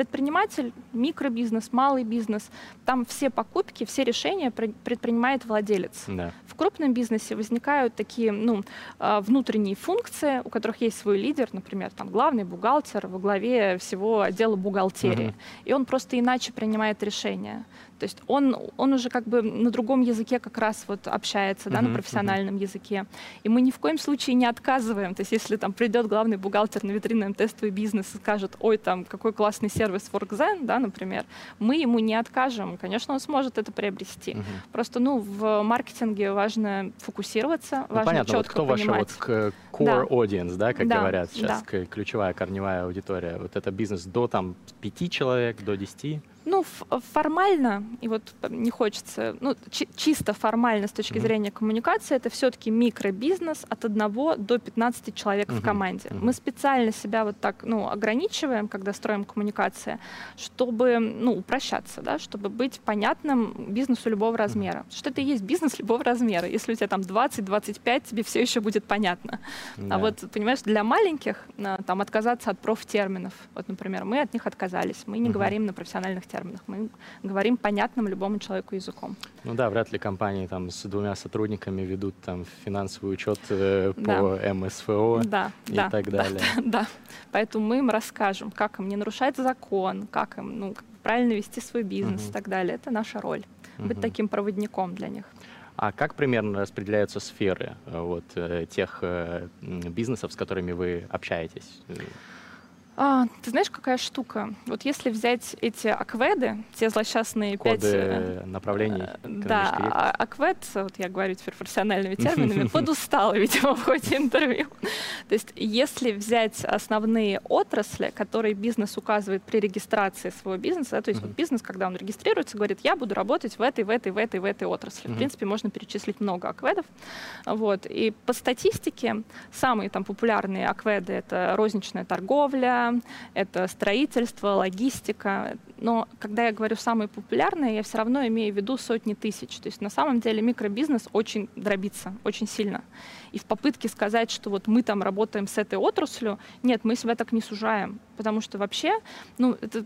предприниматель, микробизнес, малый бизнес, там все покупки, все решения предпринимает владелец. Да. В крупном бизнесе возникают такие ну, а, внутренние функции, у которых есть свой лидер, например, там главный бухгалтер во главе всего отдела бухгалтерии, угу. и он просто иначе принимает решения. То есть он, он уже как бы на другом языке как раз вот общается, uh-huh, да, на профессиональном uh-huh. языке. И мы ни в коем случае не отказываем. То есть если там придет главный бухгалтер на витринном тестовый бизнес и скажет, ой, там какой классный сервис WorkZen, да, например, мы ему не откажем. Конечно, он сможет это приобрести. Uh-huh. Просто, ну, в маркетинге важно фокусироваться, ну, важно понятно, четко вот кто понимать. ваша вот core да. audience, да, как да, говорят сейчас, да. ключевая корневая аудитория? Вот это бизнес до там пяти человек, до десяти? Ну, формально, и вот не хочется, ну, чисто формально с точки mm-hmm. зрения коммуникации, это все-таки микробизнес от 1 до 15 человек mm-hmm. в команде. Mm-hmm. Мы специально себя вот так, ну, ограничиваем, когда строим коммуникации, чтобы, ну, упрощаться, да, чтобы быть понятным бизнесу любого размера. Mm-hmm. Что это и есть бизнес любого размера. Если у тебя там 20-25, тебе все еще будет понятно. Yeah. А вот, понимаешь, для маленьких, там, отказаться от профтерминов, вот, например, мы от них отказались, мы не mm-hmm. говорим на профессиональных терминах. Мы говорим понятным любому человеку языком. Ну да, вряд ли компании там с двумя сотрудниками ведут там финансовый учет э, по да. МСФО да, и да, так далее. Да, [laughs] да, поэтому мы им расскажем, как им не нарушать закон, как им ну, правильно вести свой бизнес угу. и так далее. Это наша роль. Угу. Быть таким проводником для них. А как примерно распределяются сферы э, вот, э, тех э, бизнесов, с которыми вы общаетесь? А, ты знаешь, какая штука? Вот если взять эти акведы, те злосчастные Коды пять... Э, направлений. Э, да, а, аквед, вот я говорю теперь профессиональными терминами, [laughs] подустал, видимо, в ходе интервью. То есть если взять основные отрасли, которые бизнес указывает при регистрации своего бизнеса, то есть вот бизнес, когда он регистрируется, говорит, я буду работать в этой, в этой, в этой, в этой отрасли. В принципе, можно перечислить много акведов. Вот. И по статистике самые там популярные акведы — это розничная торговля, это строительство, логистика. Но когда я говорю самые популярные, я все равно имею в виду сотни тысяч. То есть на самом деле микробизнес очень дробится, очень сильно. И в попытке сказать, что вот мы там работаем с этой отраслью, нет, мы себя так не сужаем. Потому что вообще, ну, это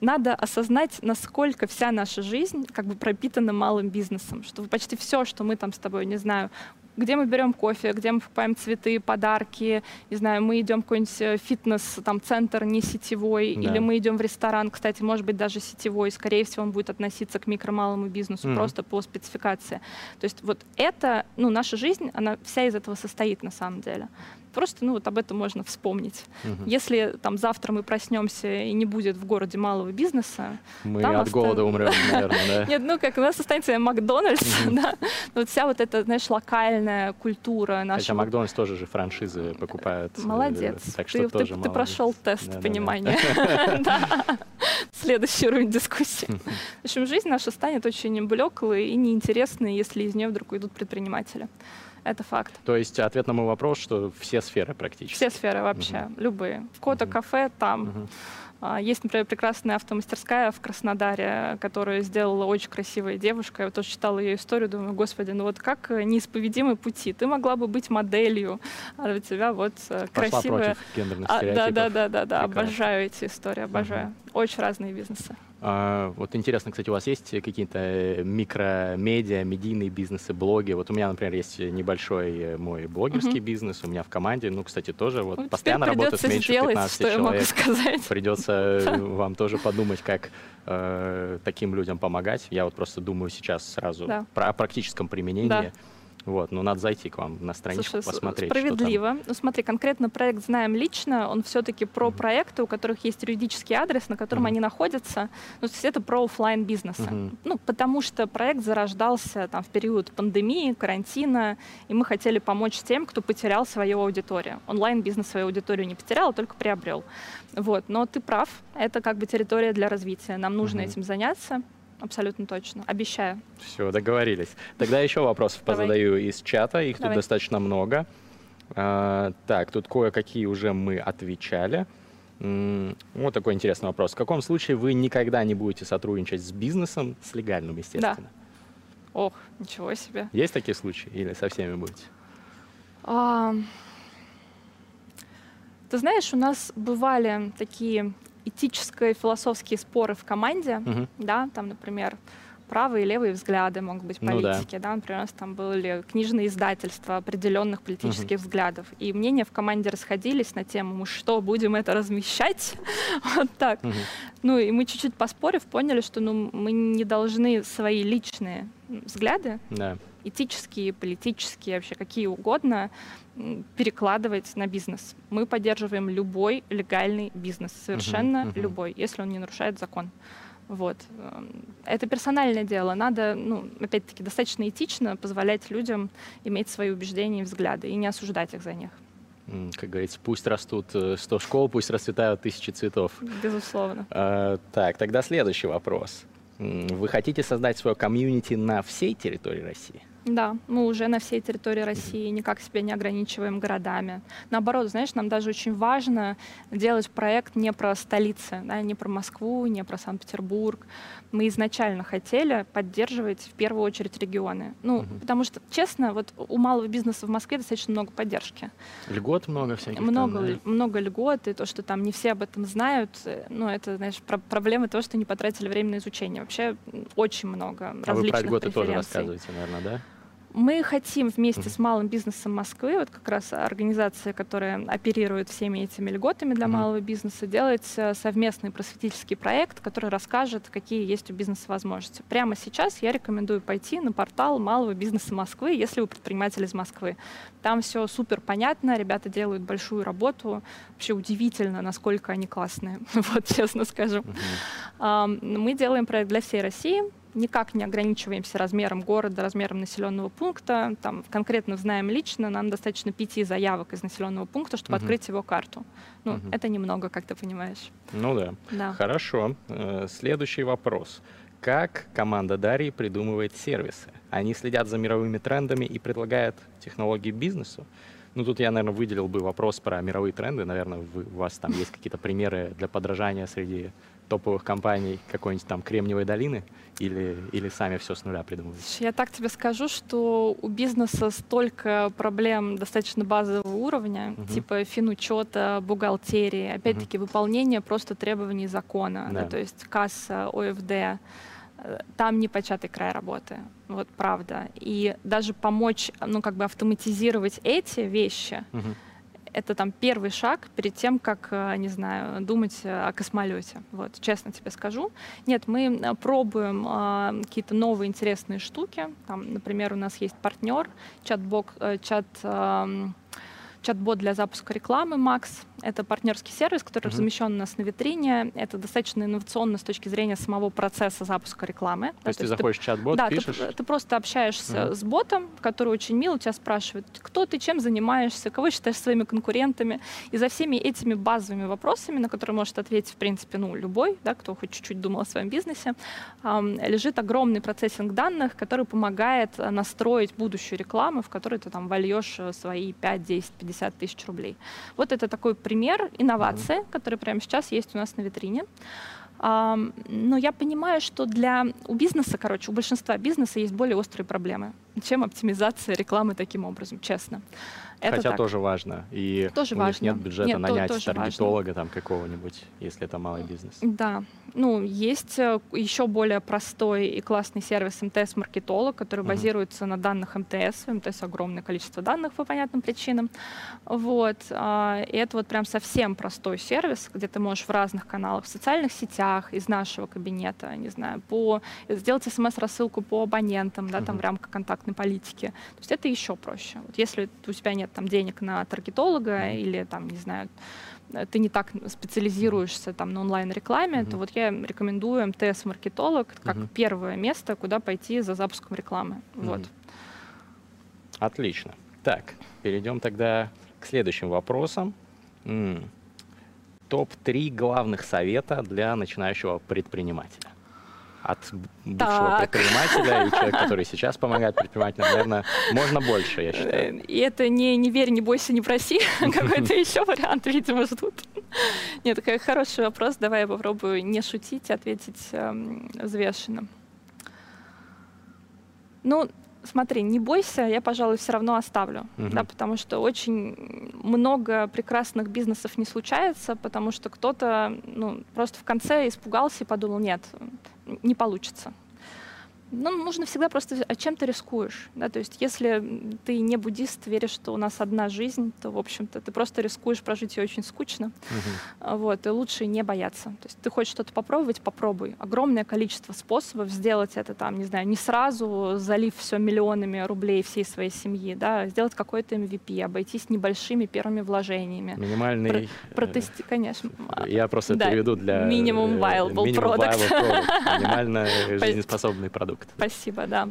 надо осознать, насколько вся наша жизнь как бы пропитана малым бизнесом, что почти все, что мы там с тобой, не знаю, где мы берем кофе, где мы покупаем цветы, подарки, не знаю, мы идем в какой-нибудь э, фитнес, там, центр не сетевой, да. или мы идем в ресторан, кстати, может быть, даже сетевой, скорее всего, он будет относиться к микро-малому бизнесу, mm просто по спецификации. То есть вот это, ну, наша жизнь, она вся из этого состоит на самом деле. Просто, ну, вот об этом можно вспомнить. Угу. Если там завтра мы проснемся и не будет в городе малого бизнеса... Мы от оста... голода умрем, наверное, да? [laughs] Нет, ну как, у нас останется Макдональдс, да. Вот вся вот эта, знаешь, локальная культура наша. Хотя Макдональдс тоже же франшизы покупают. Э, молодец. Так что тоже Ты прошел тест понимания. [laughs] Следующий уровень дискуссии. [laughs] В общем, жизнь наша станет очень блеклой и неинтересной, если из нее вдруг уйдут предприниматели. Это факт. То есть ответ на мой вопрос, что все сферы практически? Все сферы вообще, угу. любые. В Кота кафе там. Угу. Есть, например, прекрасная автомастерская в Краснодаре, которую сделала очень красивая девушка. Я вот тоже читала ее историю, думаю, господи, ну вот как неисповедимы пути. Ты могла бы быть моделью, а у тебя вот э, Пошла красивая... против гендерных а, Да, да, да, да, да. Обожаю эти истории, обожаю. Угу. Очень разные бизнесы. А, вот интересно, кстати, у вас есть какие-то э, микромедиа, медийные бизнесы, блоги? Вот у меня, например, есть небольшой э, мой блогерский угу. бизнес, у меня в команде, ну, кстати, тоже вот, вот постоянно работает меньше сделать, 15 что человек. Я могу сказать. Придется э, [laughs] вам тоже подумать, как э, таким людям помогать. Я вот просто думаю сейчас сразу да. про, о практическом применении. Да. Вот, ну надо зайти к вам на страничку, Слушай, посмотреть. Справедливо. Ну смотри, конкретно проект знаем лично, он все-таки про mm-hmm. проекты, у которых есть юридический адрес, на котором mm-hmm. они находятся. Ну, то есть это про офлайн бизнеса. Mm-hmm. Ну, потому что проект зарождался там в период пандемии, карантина, и мы хотели помочь тем, кто потерял свою аудиторию. Онлайн-бизнес свою аудиторию не потерял, а только приобрел. Вот, но ты прав, это как бы территория для развития. Нам нужно mm-hmm. этим заняться. Абсолютно точно. Обещаю. Все, договорились. Тогда еще вопросов позадаю из чата. Их Давай. тут достаточно много. А, так, тут кое-какие уже мы отвечали. Вот такой интересный вопрос. В каком случае вы никогда не будете сотрудничать с бизнесом, с легальным, естественно? Да. Ох, ничего себе. Есть такие случаи или со всеми будете? А... Ты знаешь, у нас бывали такие этические философские споры в команде, угу. да, там, например, правые и левые взгляды могут быть политики, ну, да. да, например, у нас там были книжные издательства определенных политических угу. взглядов, и мнения в команде расходились на тему, мы что, будем это размещать? [laughs] вот так. Угу. Ну, и мы чуть-чуть поспорив, поняли, что ну, мы не должны свои личные взгляды, да. Этические, политические, вообще какие угодно, перекладывать на бизнес. Мы поддерживаем любой легальный бизнес, совершенно uh-huh, uh-huh. любой, если он не нарушает закон. Вот. Эм, это персональное дело. Надо, ну, опять-таки, достаточно этично позволять людям иметь свои убеждения и взгляды и не осуждать их за них. Как говорится, пусть растут 100 э, школ, пусть расцветают тысячи цветов. Безусловно. А, так, тогда следующий вопрос. Вы хотите создать свое комьюнити на всей территории России? Да, мы уже на всей территории России никак себя не ограничиваем городами. Наоборот, знаешь, нам даже очень важно делать проект не про столицы, да, не про Москву, не про Санкт-Петербург. Мы изначально хотели поддерживать в первую очередь регионы. Ну, угу. потому что, честно, вот у малого бизнеса в Москве достаточно много поддержки. Льгот много всяких. Много, там, да? много льгот, и то, что там не все об этом знают, ну, это, знаешь, про проблема того, что не потратили время на изучение. Вообще очень много а различных вы про льготы тоже рассказываете, наверное, да? Мы хотим вместе с малым бизнесом Москвы, вот как раз организация, которая оперирует всеми этими льготами для mm-hmm. малого бизнеса, делать э, совместный просветительский проект, который расскажет, какие есть у бизнеса возможности. Прямо сейчас я рекомендую пойти на портал малого бизнеса Москвы, если вы предприниматель из Москвы. Там все супер понятно, ребята делают большую работу. Вообще удивительно, насколько они классные, [laughs] вот честно скажу. Mm-hmm. Мы делаем проект для всей России никак не ограничиваемся размером города, размером населенного пункта. Там конкретно знаем лично, нам достаточно пяти заявок из населенного пункта, чтобы угу. открыть его карту. Ну, угу. это немного, как ты понимаешь. Ну да. да. Хорошо. Э, следующий вопрос. Как команда Дарьи придумывает сервисы? Они следят за мировыми трендами и предлагают технологии бизнесу? Ну, тут я, наверное, выделил бы вопрос про мировые тренды. Наверное, вы, у вас там есть какие-то примеры для подражания среди топовых компаний какой-нибудь там Кремниевой долины или, или сами все с нуля придумываете? Я так тебе скажу, что у бизнеса столько проблем достаточно базового уровня, угу. типа финучета, бухгалтерии, опять-таки угу. выполнение просто требований закона, да. Да, то есть касса, ОФД э, там не початый край работы, вот правда. И даже помочь, ну как бы автоматизировать эти вещи, угу это там первый шаг перед тем, как, э, не знаю, думать о космолете. Вот, честно тебе скажу. Нет, мы э, пробуем э, какие-то новые интересные штуки. Там, например, у нас есть партнер, чат-бок, э, чат... Э, чат-бот для запуска рекламы Max. Это партнерский сервис, который uh-huh. размещен у нас на витрине. Это достаточно инновационно с точки зрения самого процесса запуска рекламы. То да, есть то ты заходишь в чат-бот, да, пишешь? Ты, ты просто общаешься uh-huh. с ботом, который очень мило тебя спрашивает, кто ты, чем занимаешься, кого считаешь своими конкурентами. И за всеми этими базовыми вопросами, на которые может ответить, в принципе, ну, любой, да, кто хоть чуть-чуть думал о своем бизнесе, эм, лежит огромный процессинг данных, который помогает настроить будущую рекламу, в которой ты там вольешь э, свои 5, 10, 50 тысяч рублей. Вот это такой пример инновации, mm-hmm. который прямо сейчас есть у нас на витрине. Но я понимаю, что для у бизнеса, короче, у большинства бизнеса есть более острые проблемы, чем оптимизация рекламы таким образом, честно. Это Хотя так. тоже важно. И тоже у важно. них нет бюджета нет, нанять то, таргетолога там какого-нибудь, если это малый бизнес. Да. Ну, есть э, еще более простой и классный сервис МТС-маркетолог, который uh-huh. базируется на данных МТС. У МТС огромное количество данных по понятным причинам. Вот. А, и это вот прям совсем простой сервис, где ты можешь в разных каналах, в социальных сетях, из нашего кабинета, не знаю, по сделать смс-рассылку по абонентам, да, uh-huh. там в рамках контактной политики. То есть это еще проще. Вот если у тебя нет там денег на таргетолога или там, не знаю, ты не так специализируешься там на онлайн-рекламе, mm-hmm. то вот я рекомендую МТС-маркетолог как mm-hmm. первое место, куда пойти за запуском рекламы. Mm-hmm. Вот. Отлично. Так, перейдем тогда к следующим вопросам. М-м. Топ-3 главных совета для начинающего предпринимателя от бывшего так. предпринимателя и человека, [laughs] который сейчас помогает предпринимателям, наверное, можно больше, я считаю. И это не «не верь, не бойся, не проси», [laughs] какой-то еще вариант, видимо, ждут. Нет, такой хороший вопрос, давай я попробую не шутить, ответить эм, взвешенно. Ну, смотри, не бойся, я, пожалуй, все равно оставлю, uh-huh. да, потому что очень много прекрасных бизнесов не случается, потому что кто-то, ну, просто в конце испугался и подумал, нет, не получится ну, нужно всегда просто а чем ты рискуешь, да, то есть если ты не буддист, веришь, что у нас одна жизнь, то, в общем-то, ты просто рискуешь прожить ее очень скучно, uh-huh. вот, и лучше не бояться, то есть ты хочешь что-то попробовать, попробуй, огромное количество способов сделать это, там, не знаю, не сразу залив все миллионами рублей всей своей семьи, да, сделать какой-то MVP, обойтись небольшими первыми вложениями. Минимальный... Про- э, протести... Конечно. Я просто да. переведу для... Минимум viable minimum product. Viable product. [laughs] Минимально жизнеспособный продукт продукт. Спасибо, да.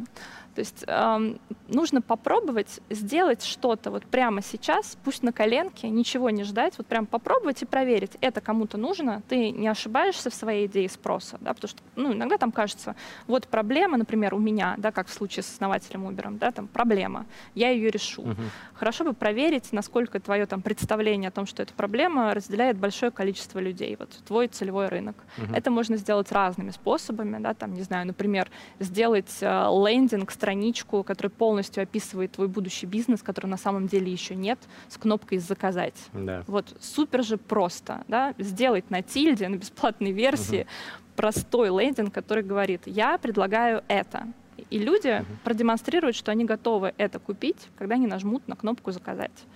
То есть эм, нужно попробовать сделать что-то вот прямо сейчас, пусть на коленке, ничего не ждать, вот прям попробовать и проверить, это кому-то нужно, ты не ошибаешься в своей идее спроса, да, потому что ну, иногда там кажется, вот проблема, например, у меня, да, как в случае с основателем Uber, да, там проблема, я ее решу. Угу. Хорошо бы проверить, насколько твое там представление о том, что это проблема, разделяет большое количество людей, вот твой целевой рынок. Угу. Это можно сделать разными способами, да, там, не знаю, например, сделать э, лендинг, страничку, которая полностью описывает твой будущий бизнес, который на самом деле еще нет, с кнопкой «Заказать». Да. Вот супер же просто, да, сделать на тильде, на бесплатной версии угу. простой лендинг, который говорит «Я предлагаю это». И люди угу. продемонстрируют, что они готовы это купить, когда они нажмут на кнопку «Заказать».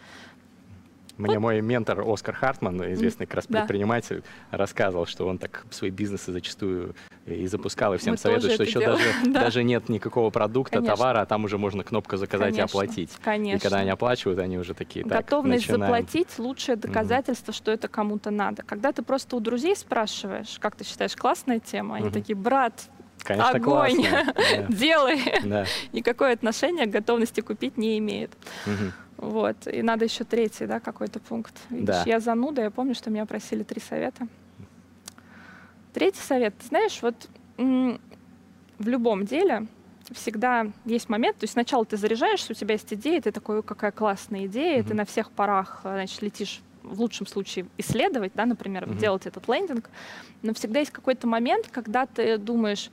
Мне вот. мой ментор Оскар Хартман, известный как раз предприниматель, да. рассказывал, что он так свои бизнесы зачастую и запускал, и всем Мы советует, что еще даже, [laughs] да. даже нет никакого продукта, Конечно. товара, а там уже можно кнопку заказать Конечно. и оплатить. Конечно. И когда они оплачивают, они уже такие, так, Готовность начинаем. заплатить — лучшее доказательство, mm что это кому-то надо. Когда ты просто у друзей спрашиваешь, как ты считаешь, классная тема, они mm такие, брат, Конечно, огонь, [laughs] да. делай. Да. [laughs] Никакое отношение к готовности купить не имеет. Угу. Вот. И надо еще третий, да, какой-то пункт. Видишь, да. я зануда, я помню, что меня просили три совета. Третий совет. знаешь, вот в любом деле всегда есть момент, то есть сначала ты заряжаешься, у тебя есть идея, ты такой, какая классная идея, mm-hmm. ты на всех парах, значит, летишь в лучшем случае исследовать, да, например, mm-hmm. делать этот лендинг, но всегда есть какой-то момент, когда ты думаешь,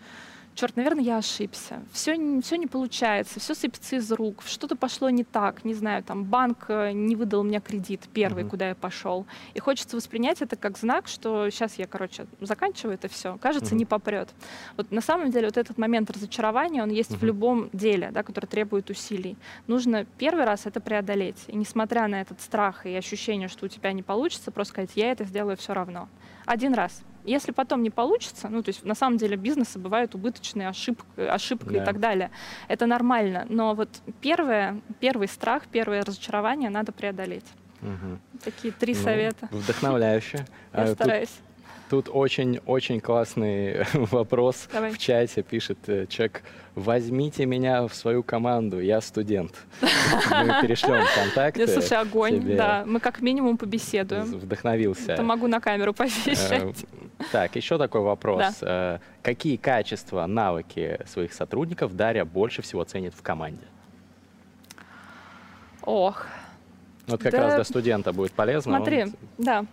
черт, наверное, я ошибся, все, все не получается, все сыпется из рук, что-то пошло не так, не знаю, там банк э, не выдал мне кредит первый, mm-hmm. куда я пошел. И хочется воспринять это как знак, что сейчас я, короче, заканчиваю это все, кажется, mm-hmm. не попрет. Вот на самом деле вот этот момент разочарования, он есть mm-hmm. в любом деле, да, который требует усилий. Нужно первый раз это преодолеть. И несмотря на этот страх и ощущение, что у тебя не получится, просто сказать, я это сделаю все равно. Один раз. Если потом не получится, ну, то есть на самом деле бизнесы бывают убыточные, ошибка, ошибка да. и так далее. Это нормально. Но вот первое, первый страх, первое разочарование надо преодолеть. Мгм. Такие три Ну, совета. Вдохновляюще. [laughs] Я А, стараюсь. Тут очень-очень классный [laughs] вопрос Давай. в чате пишет э, человек. Возьмите меня в свою команду, я студент. Мы [laughs] перешлем контакты. Слушай, огонь, да. Мы как минимум побеседуем. Вдохновился. Это могу на камеру Э, повещать. Так, еще такой вопрос. Э, Какие качества, навыки своих сотрудников Дарья больше всего ценит в команде? Ох, Вот как Да. раз для студента будет полезно. смотри, да,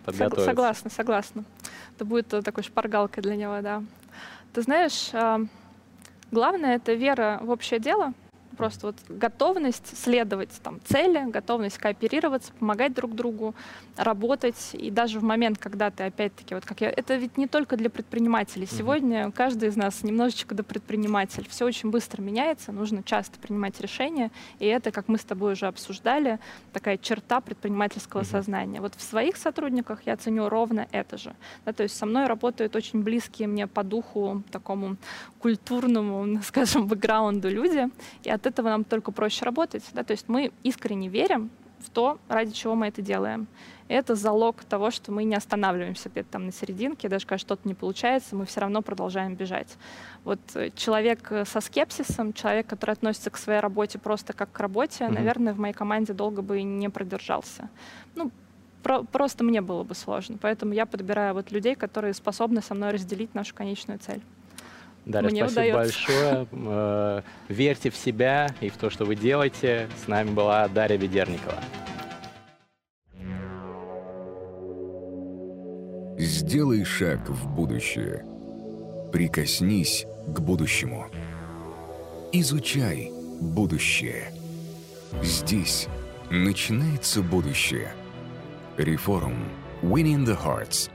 согласна, согласна. Это будет э, такой шпаргалкой для него, да. Ты знаешь, а, главное — это вера в общее дело, просто вот готовность следовать там цели, готовность кооперироваться, помогать друг другу, работать. И даже в момент, когда ты опять-таки, вот как я, это ведь не только для предпринимателей. Сегодня каждый из нас немножечко до предприниматель. Все очень быстро меняется, нужно часто принимать решения. И это, как мы с тобой уже обсуждали, такая черта предпринимательского Мгм. сознания. Вот в своих сотрудниках я ценю ровно это же. Да, то есть со мной работают очень близкие мне по духу такому культурному, [laughs] скажем, бэкграунду люди, и от этого нам только проще работать. Да? То есть мы искренне верим в то, ради чего мы это делаем. Это залог того, что мы не останавливаемся где-то там на серединке, даже когда что-то не получается, мы все равно продолжаем бежать. Вот э, человек э, со скепсисом, человек, который относится к своей работе просто как к работе, Мгм. наверное, в моей команде долго бы не продержался. Ну, про- просто мне было бы сложно. Поэтому я подбираю вот людей, которые способны со мной разделить нашу конечную цель. Дарья, Мне спасибо удается. большое. [laughs] Э, Верьте в себя и в то, что вы делаете. С нами была Дарья Ведерникова. Сделай шаг в будущее. Прикоснись к будущему. Изучай будущее. Здесь начинается будущее. Реформ. Winning the Hearts.